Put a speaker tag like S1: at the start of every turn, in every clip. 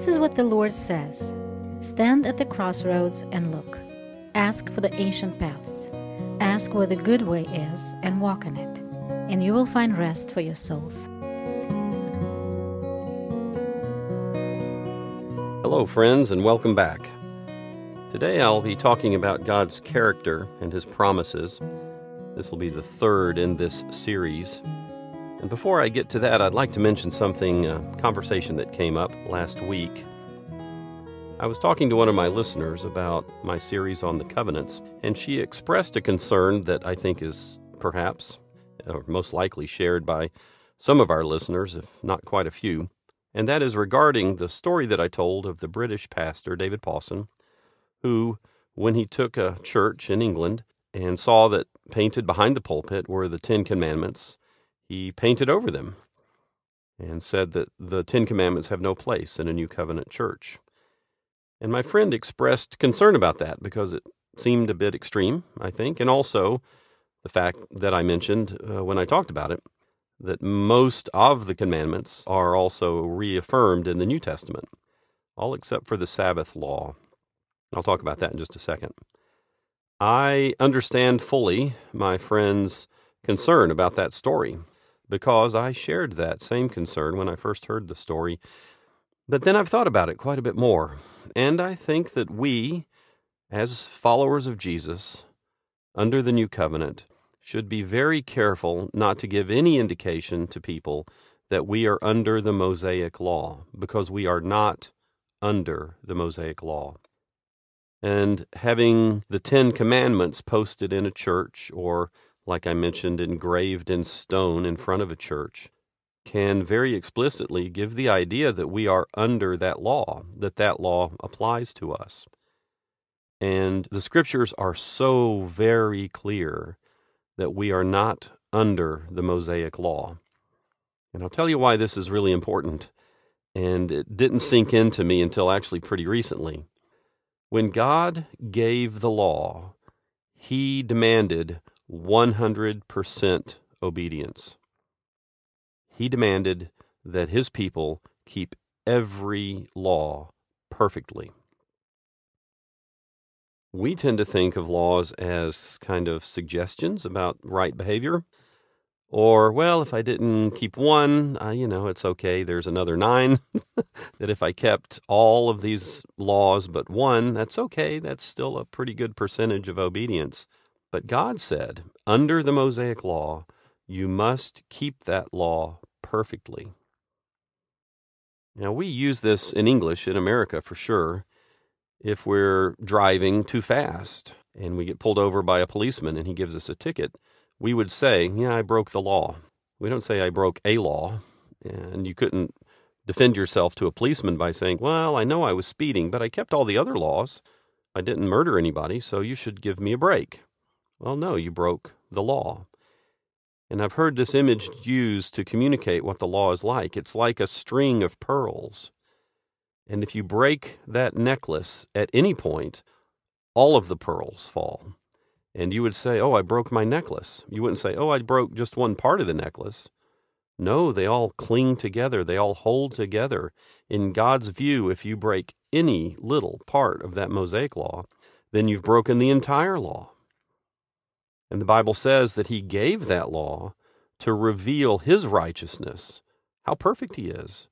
S1: This is what the Lord says Stand at the crossroads and look. Ask for the ancient paths. Ask where the good way is and walk in it, and you will find rest for your souls.
S2: Hello, friends, and welcome back. Today I'll be talking about God's character and His promises. This will be the third in this series. And before I get to that, I'd like to mention something, a conversation that came up last week. I was talking to one of my listeners about my series on the covenants, and she expressed a concern that I think is perhaps, or most likely, shared by some of our listeners, if not quite a few and that is regarding the story that I told of the British pastor, David Pawson, who, when he took a church in England and saw that painted behind the pulpit were the Ten Commandments, he painted over them and said that the Ten Commandments have no place in a New Covenant church. And my friend expressed concern about that because it seemed a bit extreme, I think, and also the fact that I mentioned uh, when I talked about it that most of the commandments are also reaffirmed in the New Testament, all except for the Sabbath law. I'll talk about that in just a second. I understand fully my friend's concern about that story because I shared that same concern when I first heard the story. But then I've thought about it quite a bit more, and I think that we, as followers of Jesus, under the new covenant, should be very careful not to give any indication to people that we are under the Mosaic law, because we are not under the Mosaic law. And having the Ten Commandments posted in a church, or like I mentioned, engraved in stone in front of a church, can very explicitly give the idea that we are under that law, that that law applies to us. And the scriptures are so very clear that we are not under the Mosaic law. And I'll tell you why this is really important. And it didn't sink into me until actually pretty recently. When God gave the law, He demanded 100% obedience. He demanded that His people keep every law perfectly we tend to think of laws as kind of suggestions about right behavior. Or, well, if I didn't keep one, uh, you know, it's okay. There's another nine. that if I kept all of these laws but one, that's okay. That's still a pretty good percentage of obedience. But God said, under the Mosaic law, you must keep that law perfectly. Now, we use this in English in America for sure if we're driving too fast and we get pulled over by a policeman and he gives us a ticket, we would say, Yeah, I broke the law. We don't say I broke a law. And you couldn't defend yourself to a policeman by saying, Well, I know I was speeding, but I kept all the other laws. I didn't murder anybody, so you should give me a break. Well, no, you broke the law. And I've heard this image used to communicate what the law is like. It's like a string of pearls. And if you break that necklace at any point, all of the pearls fall. And you would say, Oh, I broke my necklace. You wouldn't say, Oh, I broke just one part of the necklace. No, they all cling together, they all hold together. In God's view, if you break any little part of that Mosaic law, then you've broken the entire law. And the Bible says that He gave that law to reveal His righteousness, how perfect He is,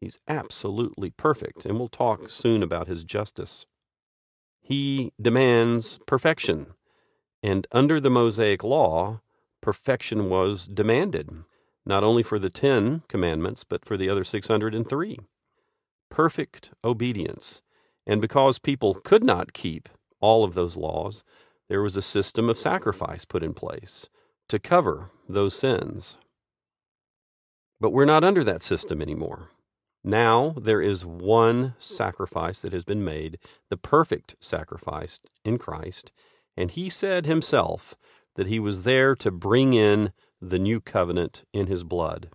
S2: He's absolutely perfect, and we'll talk soon about his justice. He demands perfection, and under the Mosaic law, perfection was demanded, not only for the Ten Commandments, but for the other 603. Perfect obedience. And because people could not keep all of those laws, there was a system of sacrifice put in place to cover those sins. But we're not under that system anymore. Now there is one sacrifice that has been made, the perfect sacrifice in Christ. And he said himself that he was there to bring in the new covenant in his blood.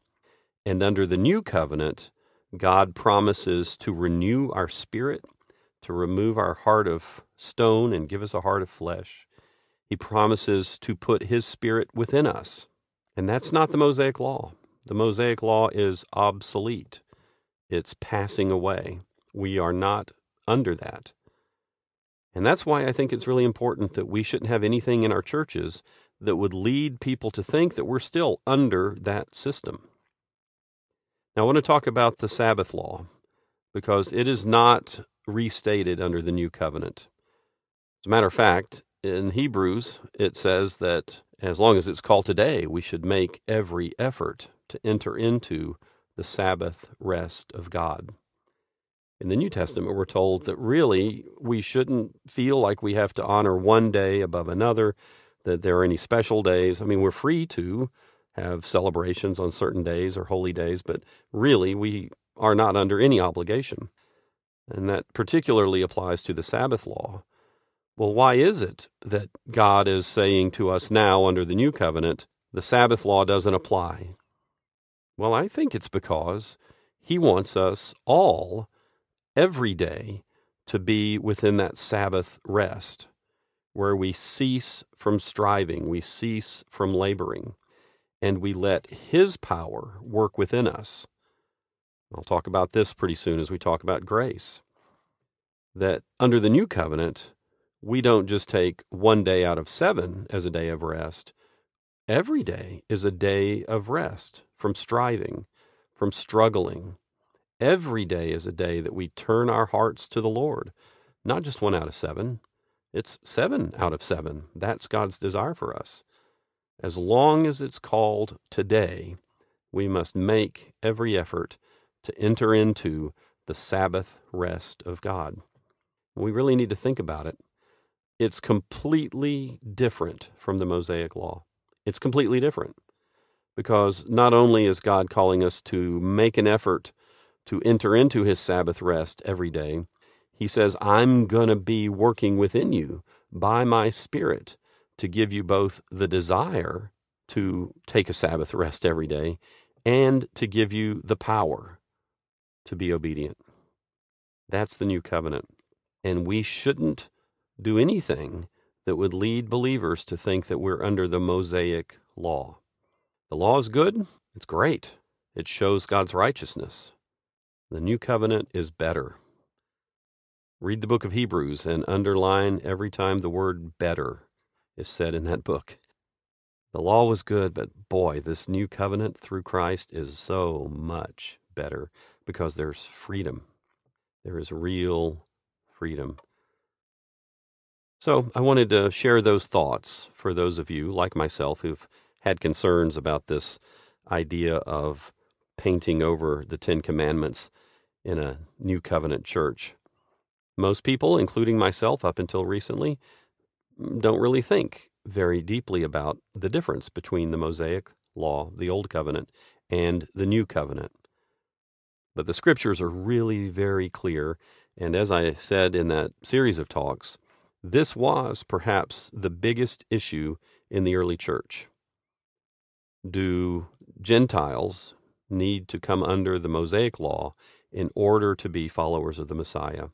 S2: And under the new covenant, God promises to renew our spirit, to remove our heart of stone and give us a heart of flesh. He promises to put his spirit within us. And that's not the Mosaic law. The Mosaic law is obsolete it's passing away. We are not under that. And that's why I think it's really important that we shouldn't have anything in our churches that would lead people to think that we're still under that system. Now, I want to talk about the Sabbath law because it is not restated under the new covenant. As a matter of fact, in Hebrews, it says that as long as it's called today, we should make every effort to enter into the Sabbath rest of God. In the New Testament, we're told that really we shouldn't feel like we have to honor one day above another, that there are any special days. I mean, we're free to have celebrations on certain days or holy days, but really we are not under any obligation. And that particularly applies to the Sabbath law. Well, why is it that God is saying to us now under the new covenant, the Sabbath law doesn't apply? Well, I think it's because He wants us all, every day, to be within that Sabbath rest, where we cease from striving, we cease from laboring, and we let His power work within us. I'll talk about this pretty soon as we talk about grace. That under the new covenant, we don't just take one day out of seven as a day of rest. Every day is a day of rest from striving, from struggling. Every day is a day that we turn our hearts to the Lord. Not just one out of seven, it's seven out of seven. That's God's desire for us. As long as it's called today, we must make every effort to enter into the Sabbath rest of God. We really need to think about it. It's completely different from the Mosaic Law. It's completely different because not only is God calling us to make an effort to enter into his Sabbath rest every day, he says, I'm going to be working within you by my Spirit to give you both the desire to take a Sabbath rest every day and to give you the power to be obedient. That's the new covenant. And we shouldn't do anything that would lead believers to think that we're under the Mosaic law. The law is good, it's great, it shows God's righteousness. The new covenant is better. Read the book of Hebrews and underline every time the word better is said in that book. The law was good, but boy, this new covenant through Christ is so much better because there's freedom. There is real freedom. So I wanted to share those thoughts for those of you, like myself, who've had concerns about this idea of painting over the Ten Commandments in a New Covenant church. Most people, including myself up until recently, mm, don't really think very deeply about the difference between the Mosaic law, the Old Covenant, and the New Covenant. But the scriptures are really very clear. And as I said in that series of talks, this was perhaps the biggest issue in the early church. Do Gentiles need to come under the Mosaic law in order to be followers of the Messiah?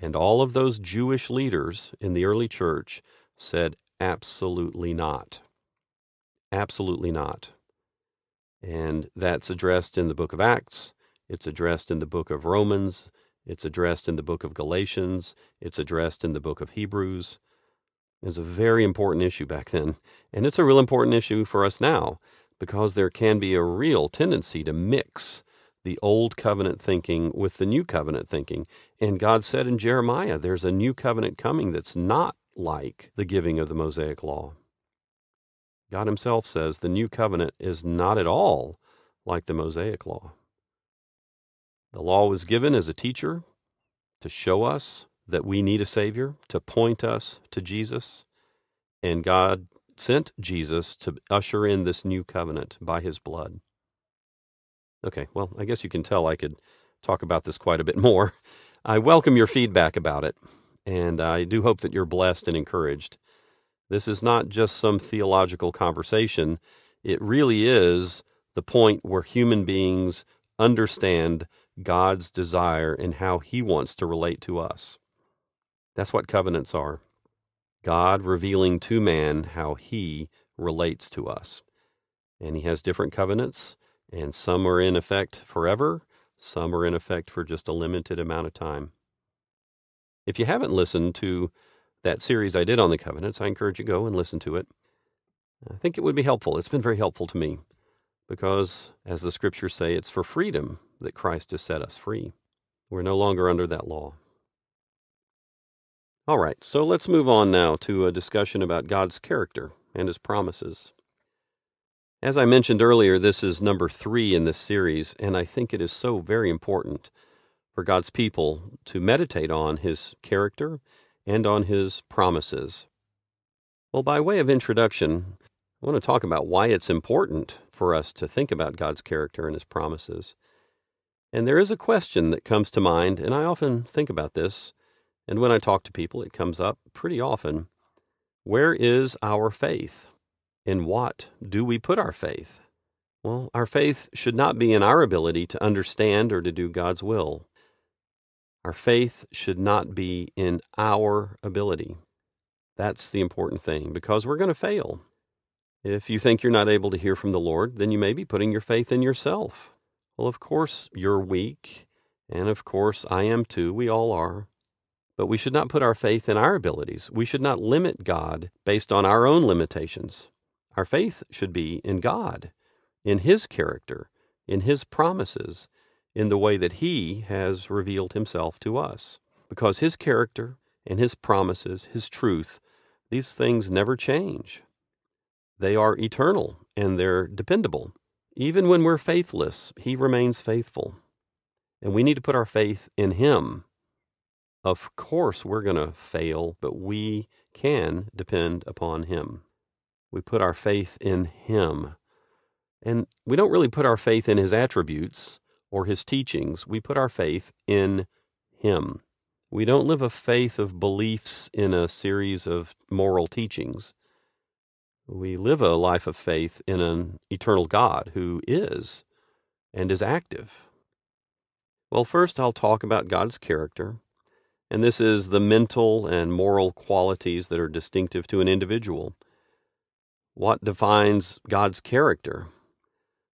S2: And all of those Jewish leaders in the early church said, absolutely not. Absolutely not. And that's addressed in the book of Acts. It's addressed in the book of Romans. It's addressed in the book of Galatians. It's addressed in the book of Hebrews. It's a very important issue back then. And it's a real important issue for us now because there can be a real tendency to mix the old covenant thinking with the new covenant thinking. And God said in Jeremiah, there's a new covenant coming that's not like the giving of the Mosaic law. God Himself says the new covenant is not at all like the Mosaic law. The law was given as a teacher to show us that we need a Savior, to point us to Jesus. And God sent Jesus to usher in this new covenant by his blood. Okay, well, I guess you can tell I could talk about this quite a bit more. I welcome your feedback about it, and I do hope that you're blessed and encouraged. This is not just some theological conversation, it really is the point where human beings understand God's desire and how He wants to relate to us. That's what covenants are God revealing to man how He relates to us. And He has different covenants, and some are in effect forever, Some are in effect for just a limited amount of time. If you haven't listened to that series I did on the covenants, I encourage you to go and listen to it. I think it would be helpful. It's been very helpful to me because, as the scriptures say, it's for freedom that Christ has set us free. We're no longer under that law. All right, so let's move on now to a discussion about God's character and his promises. As I mentioned earlier, this is number three in this series, and I think it is so very important for God's people to meditate on his character and on his promises. Well, by way of introduction, I want to talk about why it's important for us to think about God's character and his promises. And there is a question that comes to mind, and I often think about this, and when I talk to people, it comes up pretty often. Where is our faith? In what do we put our faith? Well, our faith should not be in our ability to understand or to do God's will. Our faith should not be in our ability. That's the important thing because we're going to fail. If you think you're not able to hear from the Lord, then you may be putting your faith in yourself. Well, of course, you're weak, and of course, I am too. We all are. But we should not put our faith in our abilities. We should not limit God based on our own limitations. Our faith should be in God, in His character, in His promises, in the way that He has revealed Himself to us. Because His character and His promises, His truth, these things never change. They are eternal and they're dependable. Even when we're faithless, He remains faithful. And we need to put our faith in Him. Of course, we're going to fail, but we can depend upon Him. We put our faith in Him. And we don't really put our faith in His attributes or His teachings. We put our faith in Him. We don't live a faith of beliefs in a series of moral teachings. We live a life of faith in an eternal God who is and is active. Well, first I'll talk about God's character, and this is the mental and moral qualities that are distinctive to an individual. What defines God's character?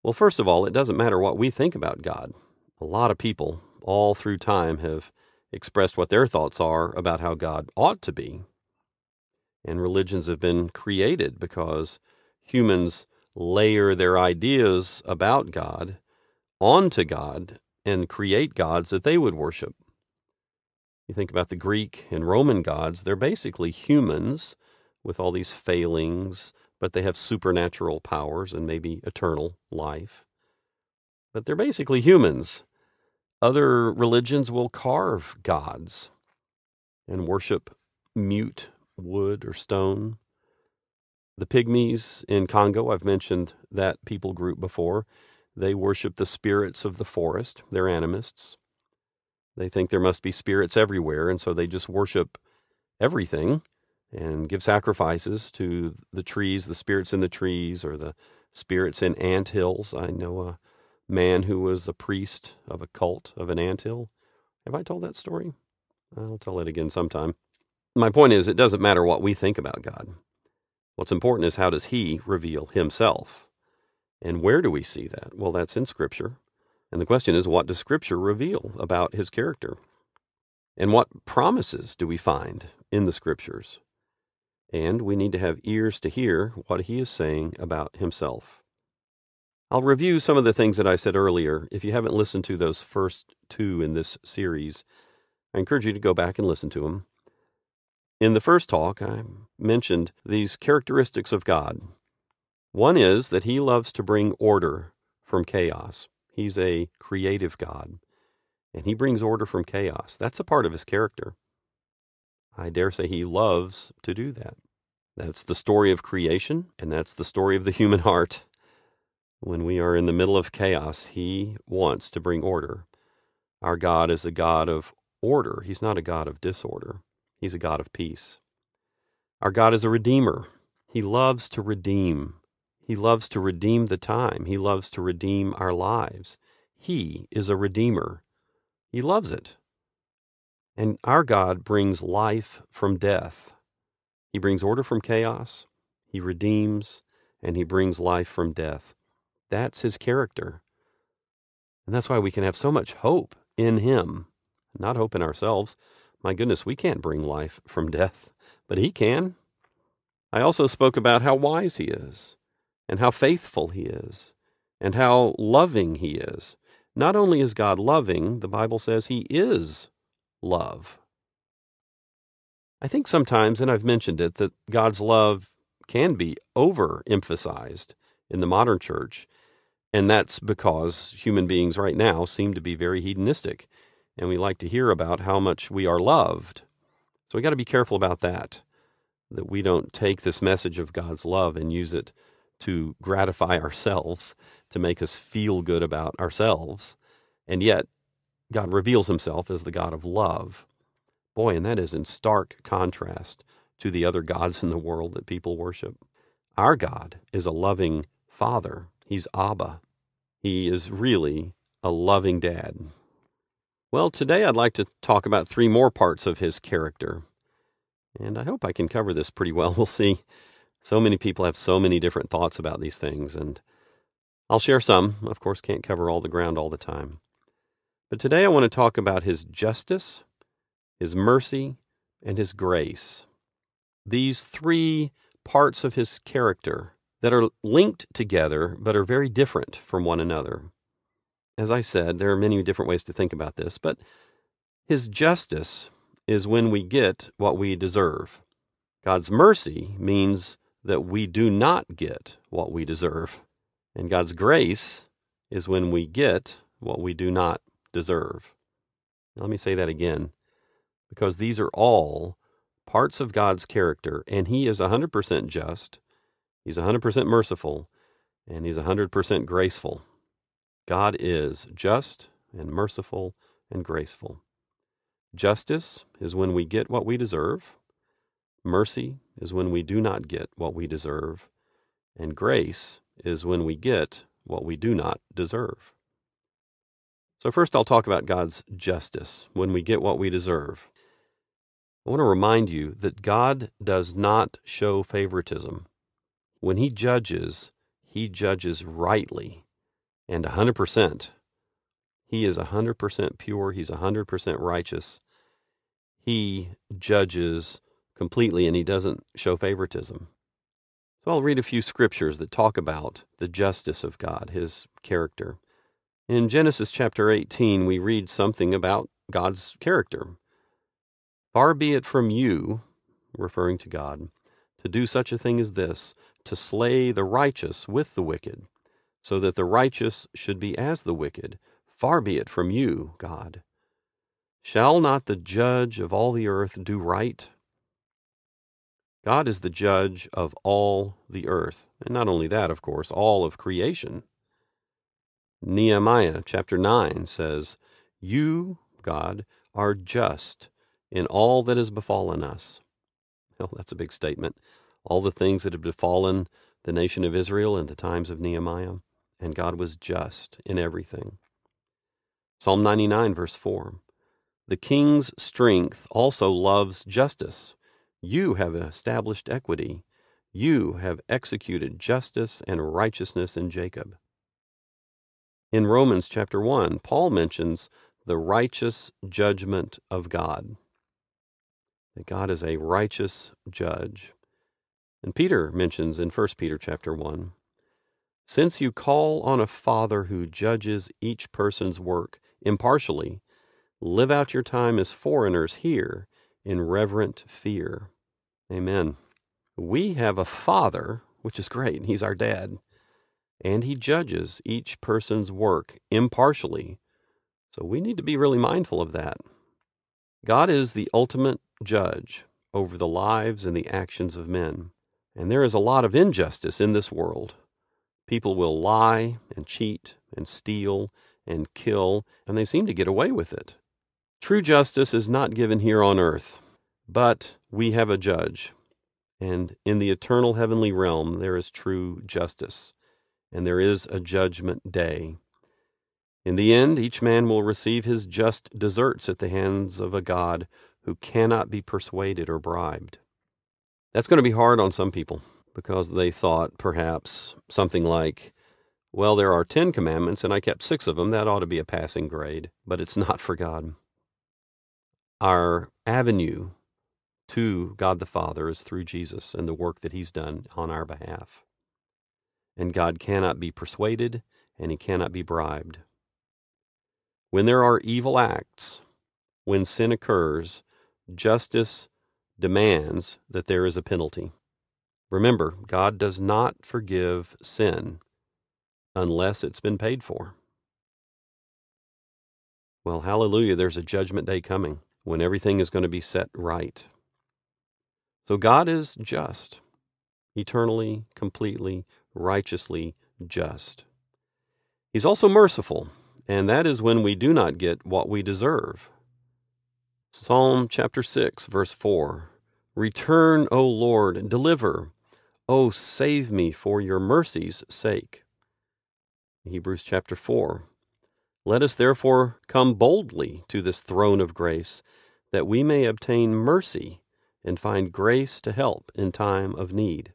S2: Well, first of all, it doesn't matter what we think about God. A lot of people, all through time, have expressed what their thoughts are about how God ought to be. And religions have been created because humans layer their ideas about God onto God and create gods that they would worship. You think about the Greek and Roman gods, they're basically humans with all these failings but they have supernatural powers and maybe eternal life. But they're basically humans. Other religions will carve gods and worship mute wood or stone. The Pygmies in Congo, I've mentioned that people group before. They worship the spirits of the forest. They're animists. They think there must be spirits everywhere, and so they just worship everything and give sacrifices to the trees, the spirits in the trees, or the spirits in ant hills. I know a man who was a priest of a cult of an ant hill. Have I told that story? I'll tell it again sometime. My point is, it doesn't matter what we think about God. What's important is how does He reveal Himself? And where do we see that? Well, that's in Scripture. And the question is, what does Scripture reveal about His character? And what promises do we find in the Scriptures? and we need to have ears to hear what he is saying about himself. I'll review some of the things that I said earlier. If you haven't listened to those first two in this series, I encourage you to go back and listen to them. In the first talk, I mentioned these characteristics of God. One is that he loves to bring order from chaos. He's a creative God, and he brings order from chaos. That's a part of his character. I dare say he loves to do that. That's the story of creation, and that's the story of the human heart. When we are in the middle of chaos, he wants to bring order. Our God is a God of order. He's not a God of disorder. He's a God of peace. Our God is a redeemer. He loves to redeem. He loves to redeem the time. He loves to redeem our lives. He is a redeemer. He loves it. And our God brings life from death. He brings order from chaos, He redeems, and He brings life from death. That's His character. And that's why we can have so much hope in Him, not hope in ourselves. My goodness, we can't bring life from death, but He can. I also spoke about how wise He is, and how faithful He is, and how loving He is. Not only is God loving, the Bible says He is love. I think sometimes, and I've mentioned it, that God's love can be overemphasized in the modern church. And that's because human beings right now seem to be very hedonistic. And we like to hear about how much we are loved. So we got to be careful about that, that we don't take this message of God's love and use it to gratify ourselves, to make us feel good about ourselves. And yet, God reveals himself as the God of love. Boy, and that is in stark contrast to the other gods in the world that people worship. Our God is a loving Father. He's Abba. He is really a loving dad. Well, today I'd like to talk about three more parts of his character. And I hope I can cover this pretty well. We'll see. So many people have so many different thoughts about these things, and I'll share some. Of course, can't cover all the ground all the time. But today I want to talk about his justice, his mercy, and his grace. These three parts of his character that are linked together but are very different from one another. As I said, there are many different ways to think about this, but his justice is when we get what we deserve. God's mercy means that we do not get what we deserve. And God's grace is when we get what we do not deserve. Now, let me say that again because these are all parts of God's character, and He is 100% just, He's 100% merciful, and He's 100% graceful. God is just and merciful and graceful. Justice is when we get what we deserve. Mercy is when we do not get what we deserve. And grace is when we get what we do not deserve. So, first, I'll talk about God's justice when we get what we deserve. I want to remind you that God does not show favoritism. When He judges, He judges rightly and 100%. He is 100% pure, He's 100% righteous. He judges completely and He doesn't show favoritism. So I'll read a few scriptures that talk about the justice of God, His character. In Genesis chapter 18, we read something about God's character. Far be it from you, referring to God, to do such a thing as this, to slay the righteous with the wicked, so that the righteous should be as the wicked. Far be it from you, God. Shall not the judge of all the earth do right? God is the judge of all the earth, and not only that, of course, all of creation. Nehemiah chapter 9 says, You, God, are just in all that has befallen us. Well, that's a big statement. All the things that have befallen the nation of Israel in the times of Nehemiah, and God was just in everything. Psalm 99, verse 4 The king's strength also loves justice. You have established equity. You have executed justice and righteousness in Jacob. In Romans chapter 1, Paul mentions the righteous judgment of God that God is a righteous judge. And Peter mentions in 1 Peter chapter 1, since you call on a father who judges each person's work impartially, live out your time as foreigners here in reverent fear. Amen. We have a father, which is great. He's our dad. And he judges each person's work impartially. So we need to be really mindful of that. God is the ultimate judge over the lives and the actions of men. And there is a lot of injustice in this world. People will lie and cheat and steal and kill, and they seem to get away with it. True justice is not given here on earth, but we have a judge. And in the eternal heavenly realm, there is true justice, and there is a judgment day. In the end, each man will receive his just deserts at the hands of a God who cannot be persuaded or bribed. That's going to be hard on some people because they thought perhaps something like, Well, there are 10 commandments, and I kept six of them. That ought to be a passing grade, but it's not for God. Our avenue to God the Father is through Jesus and the work that He's done on our behalf. And God cannot be persuaded, and He cannot be bribed. When there are evil acts, when sin occurs, justice demands that there is a penalty. Remember, God does not forgive sin unless it's been paid for. Well, hallelujah, there's a judgment day coming when everything is going to be set right. So God is just, eternally, completely, righteously just. He's also merciful, and that is when we do not get what we deserve. Psalm chapter 6, verse 4 Return, O Lord, deliver. O save me for your mercy's sake. Hebrews chapter 4. Let us therefore come boldly to this throne of grace, that we may obtain mercy and find grace to help in time of need.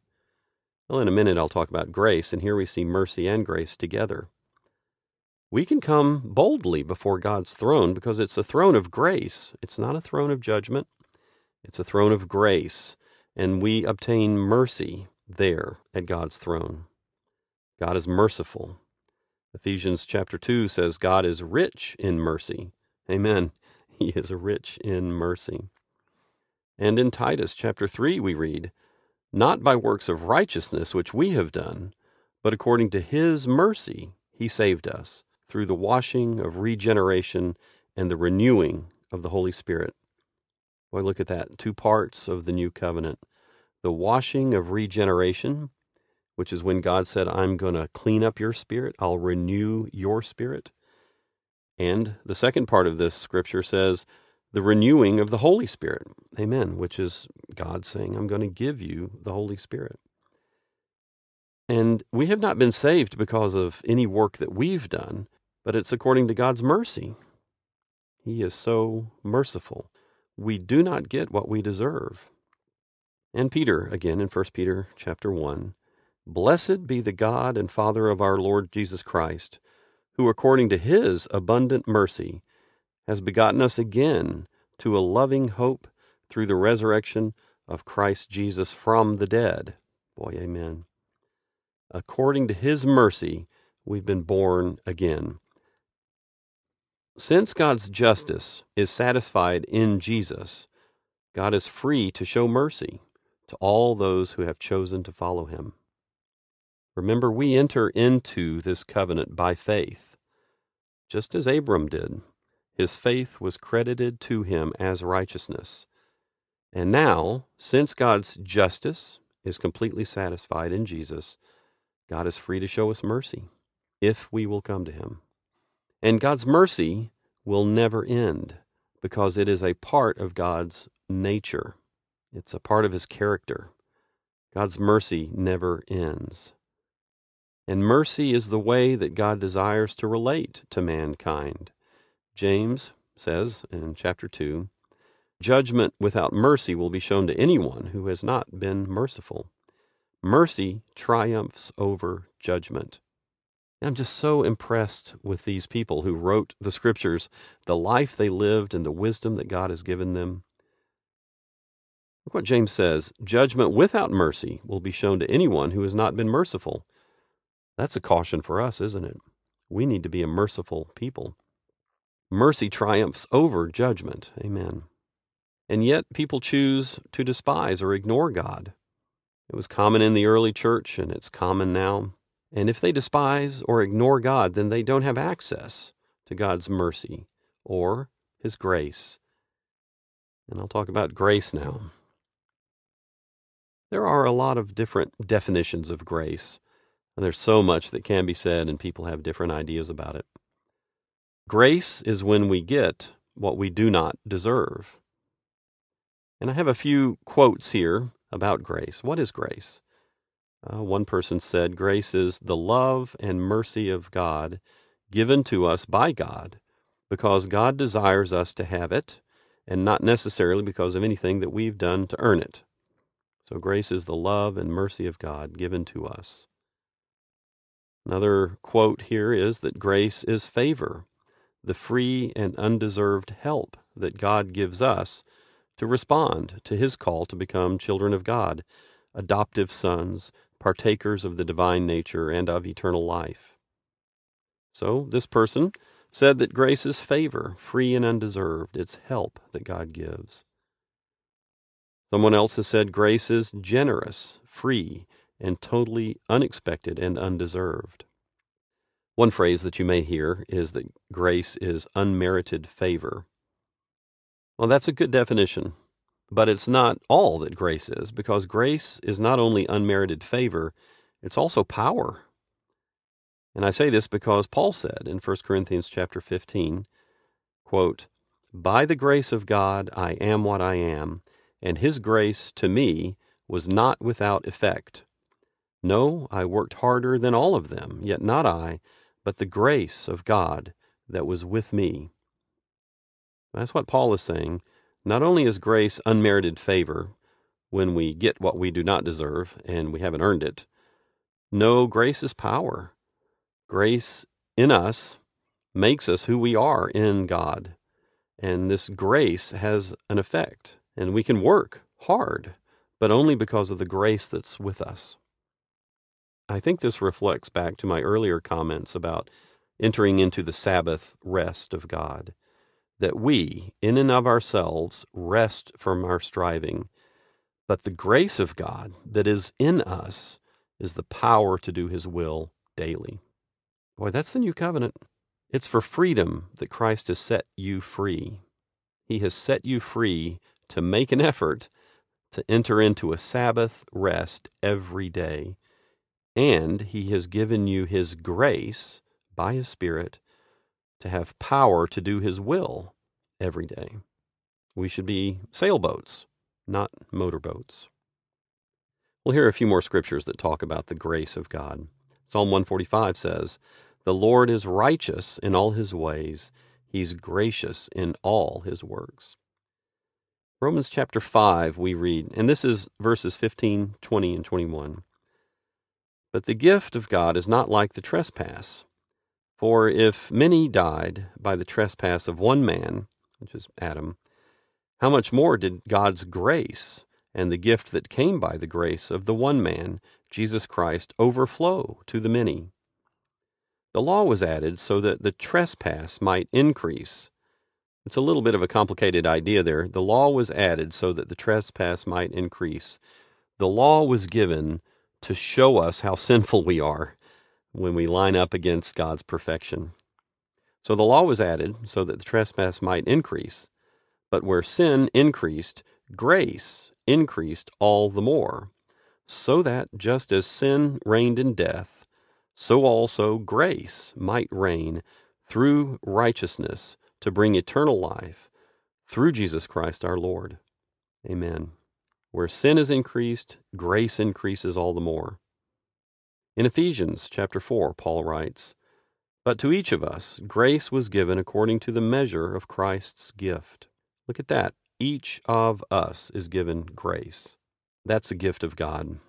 S2: Well, in a minute I'll talk about grace, and here we see mercy and grace together. We can come boldly before God's throne because it's a throne of grace. It's not a throne of judgment, it's a throne of grace, and we obtain mercy there at God's throne. God is merciful. Ephesians chapter 2 says God is rich in mercy. Amen. He is rich in mercy. And in Titus chapter 3 we read, Not by works of righteousness which we have done, but according to his mercy he saved us through the washing of regeneration and the renewing of the Holy Spirit. Boy, look at that. Two parts of the new covenant the washing of regeneration which is when God said, I'm going to clean up your spirit, I'll renew your spirit. And the second part of this scripture says, the renewing of the Holy Spirit. Amen. Which is God saying, I'm going to give you the Holy Spirit. And we have not been saved because of any work that we've done, but it's according to God's mercy. He is so merciful. We do not get what we deserve. And Peter, again in 1 Peter chapter 1, Blessed be the God and Father of our Lord Jesus Christ, who according to his abundant mercy has begotten us again to a loving hope through the resurrection of Christ Jesus from the dead. Boy, amen. According to his mercy, we've been born again. Since God's justice is satisfied in Jesus, God is free to show mercy to all those who have chosen to follow him. Remember, we enter into this covenant by faith, just as Abram did. His faith was credited to him as righteousness. And now, since God's justice is completely satisfied in Jesus, God is free to show us mercy if we will come to him. And God's mercy will never end because it is a part of God's nature, it's a part of his character. God's mercy never ends. And mercy is the way that God desires to relate to mankind. James says in chapter 2 Judgment without mercy will be shown to anyone who has not been merciful. Mercy triumphs over judgment. I'm just so impressed with these people who wrote the scriptures, the life they lived, and the wisdom that God has given them. Look what James says Judgment without mercy will be shown to anyone who has not been merciful. That's a caution for us, isn't it? We need to be a merciful people. Mercy triumphs over judgment. Amen. And yet, people choose to despise or ignore God. It was common in the early church, and it's common now. And if they despise or ignore God, then they don't have access to God's mercy or His grace. And I'll talk about grace now. There are a lot of different definitions of grace. And there's so much that can be said, and people have different ideas about it. Grace is when we get what we do not deserve. And I have a few quotes here about grace. What is grace? Uh, one person said, Grace is the love and mercy of God given to us by God because God desires us to have it and not necessarily because of anything that we've done to earn it. So, grace is the love and mercy of God given to us. Another quote here is that grace is favor, the free and undeserved help that God gives us to respond to his call to become children of God, adoptive sons, partakers of the divine nature and of eternal life. So, this person said that grace is favor, free and undeserved. It's help that God gives. Someone else has said grace is generous, free, and totally unexpected and undeserved. One phrase that you may hear is that grace is unmerited favor. Well, that's a good definition, but it's not all that grace is, because grace is not only unmerited favor, it's also power. And I say this because Paul said in 1 Corinthians chapter 15, quote, By the grace of God I am what I am, and his grace to me was not without effect. No, I worked harder than all of them, yet not I, but the grace of God that was with me. That's what Paul is saying. Not only is grace unmerited favor when we get what we do not deserve and we haven't earned it, no, grace is power. Grace in us makes us who we are in God. And this grace has an effect. And we can work hard, but only because of the grace that's with us. I think this reflects back to my earlier comments about entering into the Sabbath rest of God, that we, in and of ourselves, rest from our striving, but the grace of God that is in us is the power to do His will daily. Boy, that's the new covenant. It's for freedom that Christ has set you free. He has set you free to make an effort to enter into a Sabbath rest every day. And He has given you His grace by His Spirit to have power to do His will every day. We should be sailboats, not motorboats. We'll hear a few more scriptures that talk about the grace of God. Psalm 145 says, The Lord is righteous in all his ways, he's gracious in all his works. Romans chapter 5, we read, and this is verses 15, 20, and 21. But the gift of God is not like the trespass. For if many died by the trespass of one man, which is Adam, how much more did God's grace and the gift that came by the grace of the one man, Jesus Christ, overflow to the many? The law was added so that the trespass might increase. It's a little bit of a complicated idea there. The law was added so that the trespass might increase. The law was given to show us how sinful we are when we line up against God's perfection. So the law was added so that the trespass might increase. But where sin increased, grace increased all the more, so that just as sin reigned in death, so also grace might reign through righteousness to bring eternal life through Jesus Christ our Lord. Amen. Where sin is increased, grace increases all the more. In Ephesians chapter 4, Paul writes, But to each of us grace was given according to the measure of Christ's gift. Look at that. Each of us is given grace. That's a gift of God.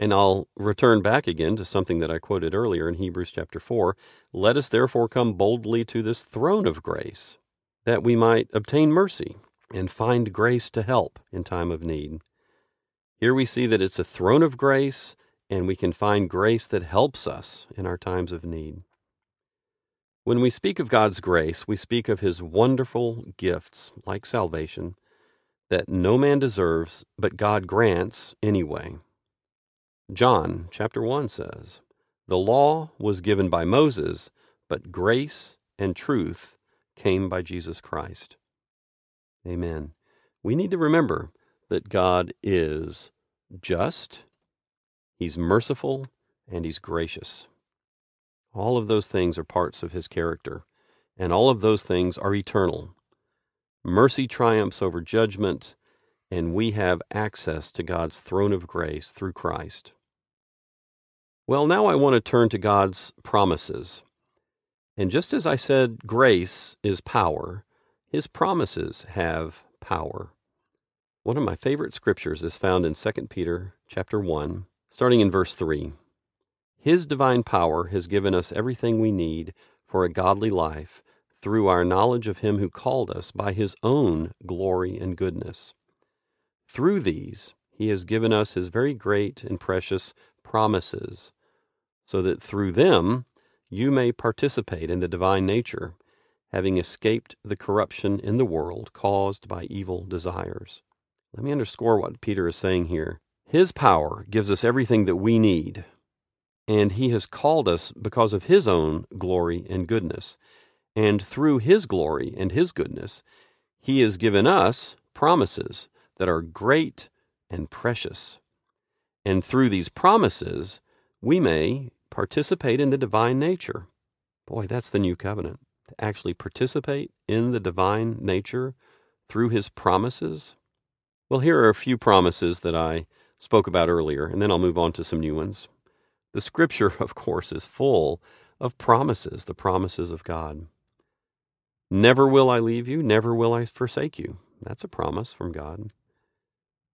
S2: And I'll return back again to something that I quoted earlier in Hebrews chapter 4. Let us therefore come boldly to this throne of grace, that we might obtain mercy and find grace to help in time of need. Here we see that it's a throne of grace, and we can find grace that helps us in our times of need. When we speak of God's grace, we speak of His wonderful gifts, like salvation, that no man deserves, but God grants anyway. John chapter 1 says, The law was given by Moses, but grace and truth came by Jesus Christ. Amen. We need to remember that God is just, He's merciful, and He's gracious. All of those things are parts of His character, and all of those things are eternal. Mercy triumphs over judgment, and we have access to God's throne of grace through Christ. Well, now I want to turn to God's promises. And just as I said, grace is power, His promises have power. One of my favorite scriptures is found in 2 Peter chapter 1, starting in verse 3. His divine power has given us everything we need for a godly life through our knowledge of Him who called us by His own glory and goodness. Through these, He has given us His very great and precious promises, so that through them you may participate in the divine nature, having escaped the corruption in the world caused by evil desires. Let me underscore what Peter is saying here. His power gives us everything that we need, and He has called us because of His own glory and goodness. And through His glory and His goodness, He has given us promises that are great and precious. And through these promises, we may participate in the divine nature. Boy, that's the new covenant. To actually participate in the divine nature through His promises. Well, here are a few promises that I spoke about earlier, and then I'll move on to some new ones. The scripture, of course, is full of promises, the promises of God. Never will I leave you, never will I forsake you. That's a promise from God.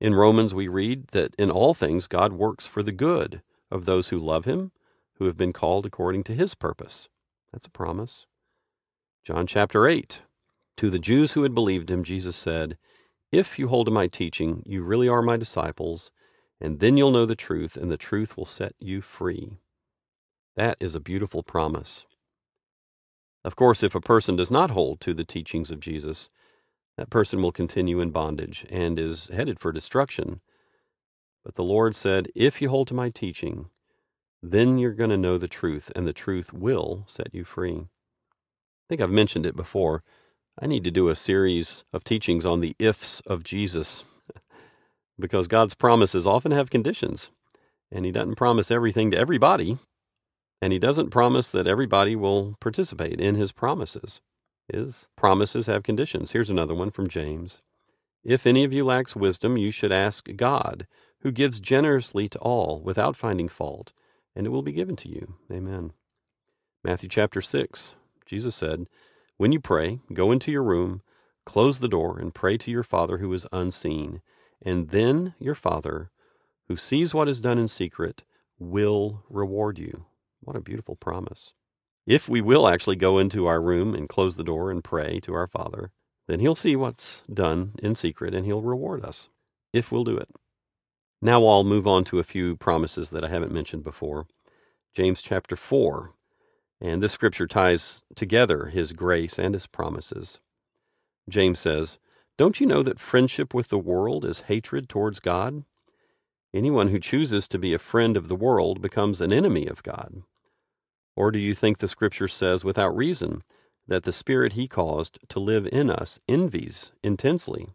S2: In Romans, we read that in all things God works for the good of those who love him, who have been called according to his purpose. That's a promise. John chapter 8. To the Jews who had believed him, Jesus said, if you hold to my teaching, you really are my disciples, and then you'll know the truth, and the truth will set you free. That is a beautiful promise. Of course, if a person does not hold to the teachings of Jesus, that person will continue in bondage and is headed for destruction. But the Lord said, If you hold to my teaching, then you're going to know the truth, and the truth will set you free. I think I've mentioned it before. I need to do a series of teachings on the ifs of Jesus because God's promises often have conditions, and He doesn't promise everything to everybody, and He doesn't promise that everybody will participate in His promises. His promises have conditions. Here's another one from James If any of you lacks wisdom, you should ask God, who gives generously to all without finding fault, and it will be given to you. Amen. Matthew chapter 6, Jesus said, when you pray, go into your room, close the door, and pray to your Father who is unseen. And then your Father, who sees what is done in secret, will reward you. What a beautiful promise. If we will actually go into our room and close the door and pray to our Father, then He'll see what's done in secret and He'll reward us if we'll do it. Now I'll move on to a few promises that I haven't mentioned before. James chapter 4 and this scripture ties together his grace and his promises. James says, Don't you know that friendship with the world is hatred towards God? Anyone who chooses to be a friend of the world becomes an enemy of God. Or do you think the scripture says without reason that the Spirit he caused to live in us envies intensely?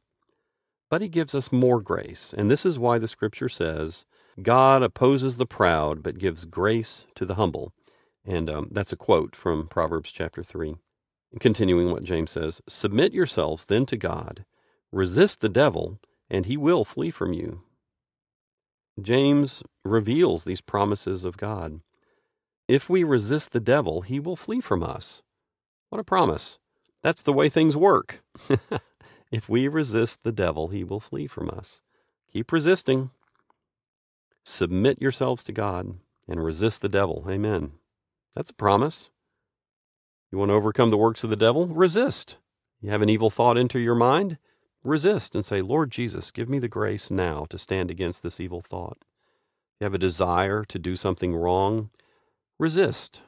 S2: But he gives us more grace, and this is why the scripture says, God opposes the proud, but gives grace to the humble. And um, that's a quote from Proverbs chapter 3. Continuing what James says Submit yourselves then to God, resist the devil, and he will flee from you. James reveals these promises of God. If we resist the devil, he will flee from us. What a promise! That's the way things work. if we resist the devil, he will flee from us. Keep resisting. Submit yourselves to God and resist the devil. Amen. That's a promise. You want to overcome the works of the devil? Resist. You have an evil thought into your mind? Resist and say, Lord Jesus, give me the grace now to stand against this evil thought. You have a desire to do something wrong? Resist.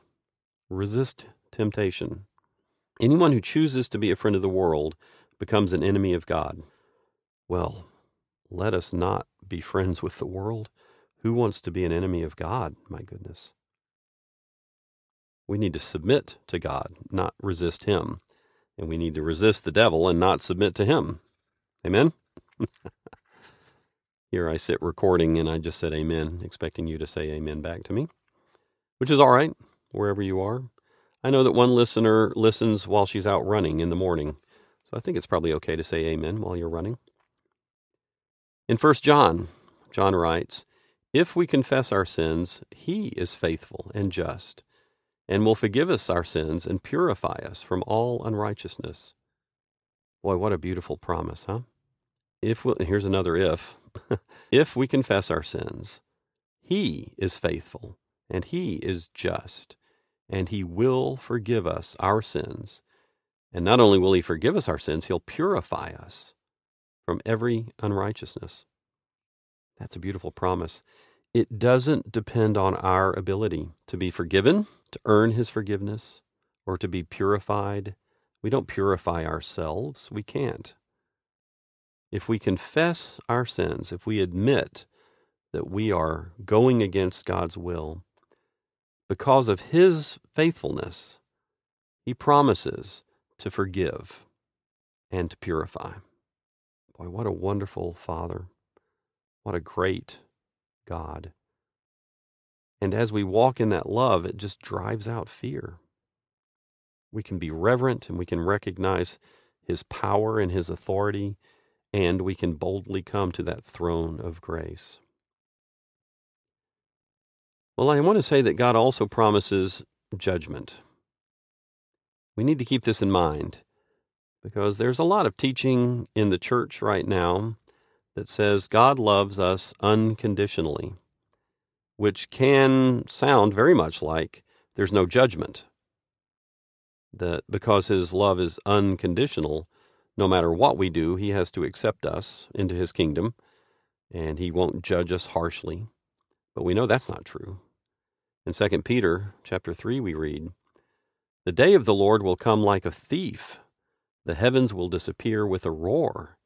S2: Resist temptation. Anyone who chooses to be a friend of the world becomes an enemy of God. Well, let us not be friends with the world. Who wants to be an enemy of God? My goodness. We need to submit to God, not resist Him. And we need to resist the devil and not submit to him. Amen? Here I sit recording and I just said amen, expecting you to say amen back to me, which is all right, wherever you are. I know that one listener listens while she's out running in the morning, I think it's probably okay to say amen while you're running. In 1 John, John writes, If we confess our sins, he is faithful and just and will forgive us our sins and purify us from all unrighteousness. Boy, what a beautiful promise, huh? If we, here's another if. if we confess our sins, he is faithful and He is just, and He will forgive us our sins. And not only will He forgive us our sins, He'll purify us from every unrighteousness. That's a beautiful promise. It doesn't depend on our ability to be forgiven, to earn His forgiveness, or to be purified. We don't purify ourselves. We can't. If we confess our sins, if we admit that we are going against God's will, because of His faithfulness, He promises to forgive and to purify. Boy, what a wonderful Father. What a great God. And as we walk in that love, it just drives out fear. We can be reverent and we can recognize His power and His authority, and we can boldly come to that throne of grace. Well, I want to say that God also promises judgment. We need to keep this in mind because there's a lot of teaching in the church right now that says God loves us unconditionally, which can sound very much like there's no judgment. That because his love is unconditional, no matter what we do, he has to accept us into his kingdom and he won't judge us harshly. But we know that's not true. In 2 Peter chapter 3 we read, "The day of the Lord will come like a thief. The heavens will disappear with a roar.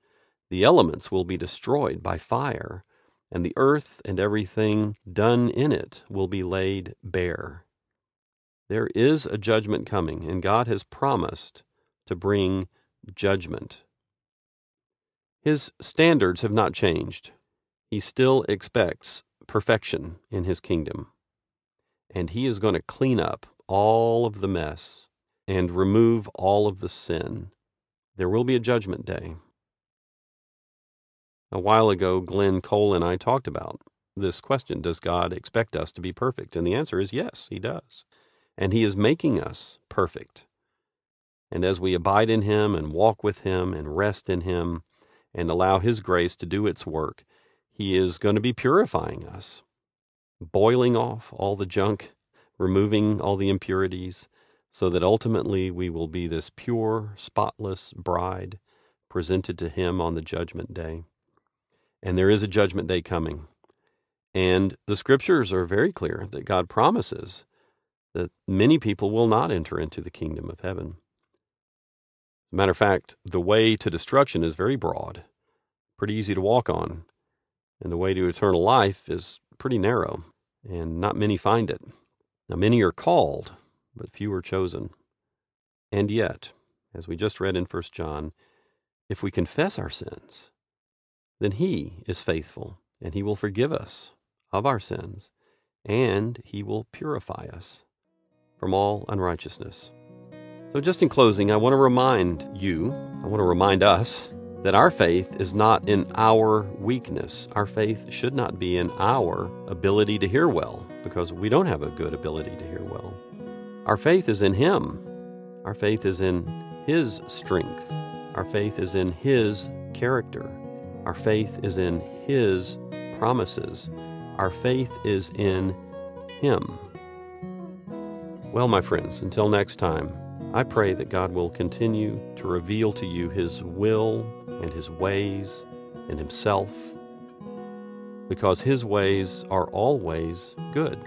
S2: The elements will be destroyed by fire, and the earth and everything done in it will be laid bare." There is a judgment coming, and God has promised to bring judgment. His standards have not changed. He still expects perfection in his kingdom. And he is going to clean up all of the mess and remove all of the sin. There will be a judgment day. A while ago, Glenn Cole and I talked about this question Does God expect us to be perfect? And the answer is yes, He does. And He is making us perfect. And as we abide in Him and walk with Him and rest in Him and allow His grace to do its work, He is going to be purifying us, boiling off all the junk, removing all the impurities, so that ultimately we will be this pure, spotless bride presented to Him on the judgment day. And there is a judgment day coming. And the scriptures are very clear that God promises that many people will not enter into the kingdom of heaven. Matter of fact, the way to destruction is very broad, pretty easy to walk on, and the way to eternal life is pretty narrow, and not many find it. Now, many are called, but few are chosen. And yet, as we just read in 1 John, if we confess our sins, then He is faithful, and He will forgive us of our sins, and He will purify us from all unrighteousness. So, just in closing, I want to remind you, I want to remind us that our faith is not in our weakness. Our faith should not be in our ability to hear well, because we don't have a good ability to hear well. Our faith is in Him. Our faith is in His strength. Our faith is in His character. Our faith is in His promises. Our faith is in Him. Well, my friends, until next time, I pray that God will continue to reveal to you His will and His ways and Himself, because His ways are always good,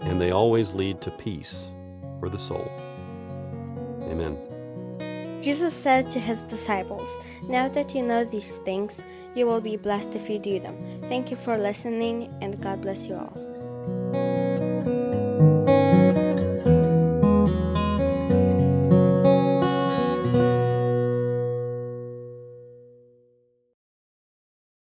S2: and they always lead to peace for the soul. Amen.
S3: Jesus said to his disciples, Now that you know these things, you will be blessed if you do them. Thank you for listening, and God bless you all.